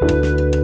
Música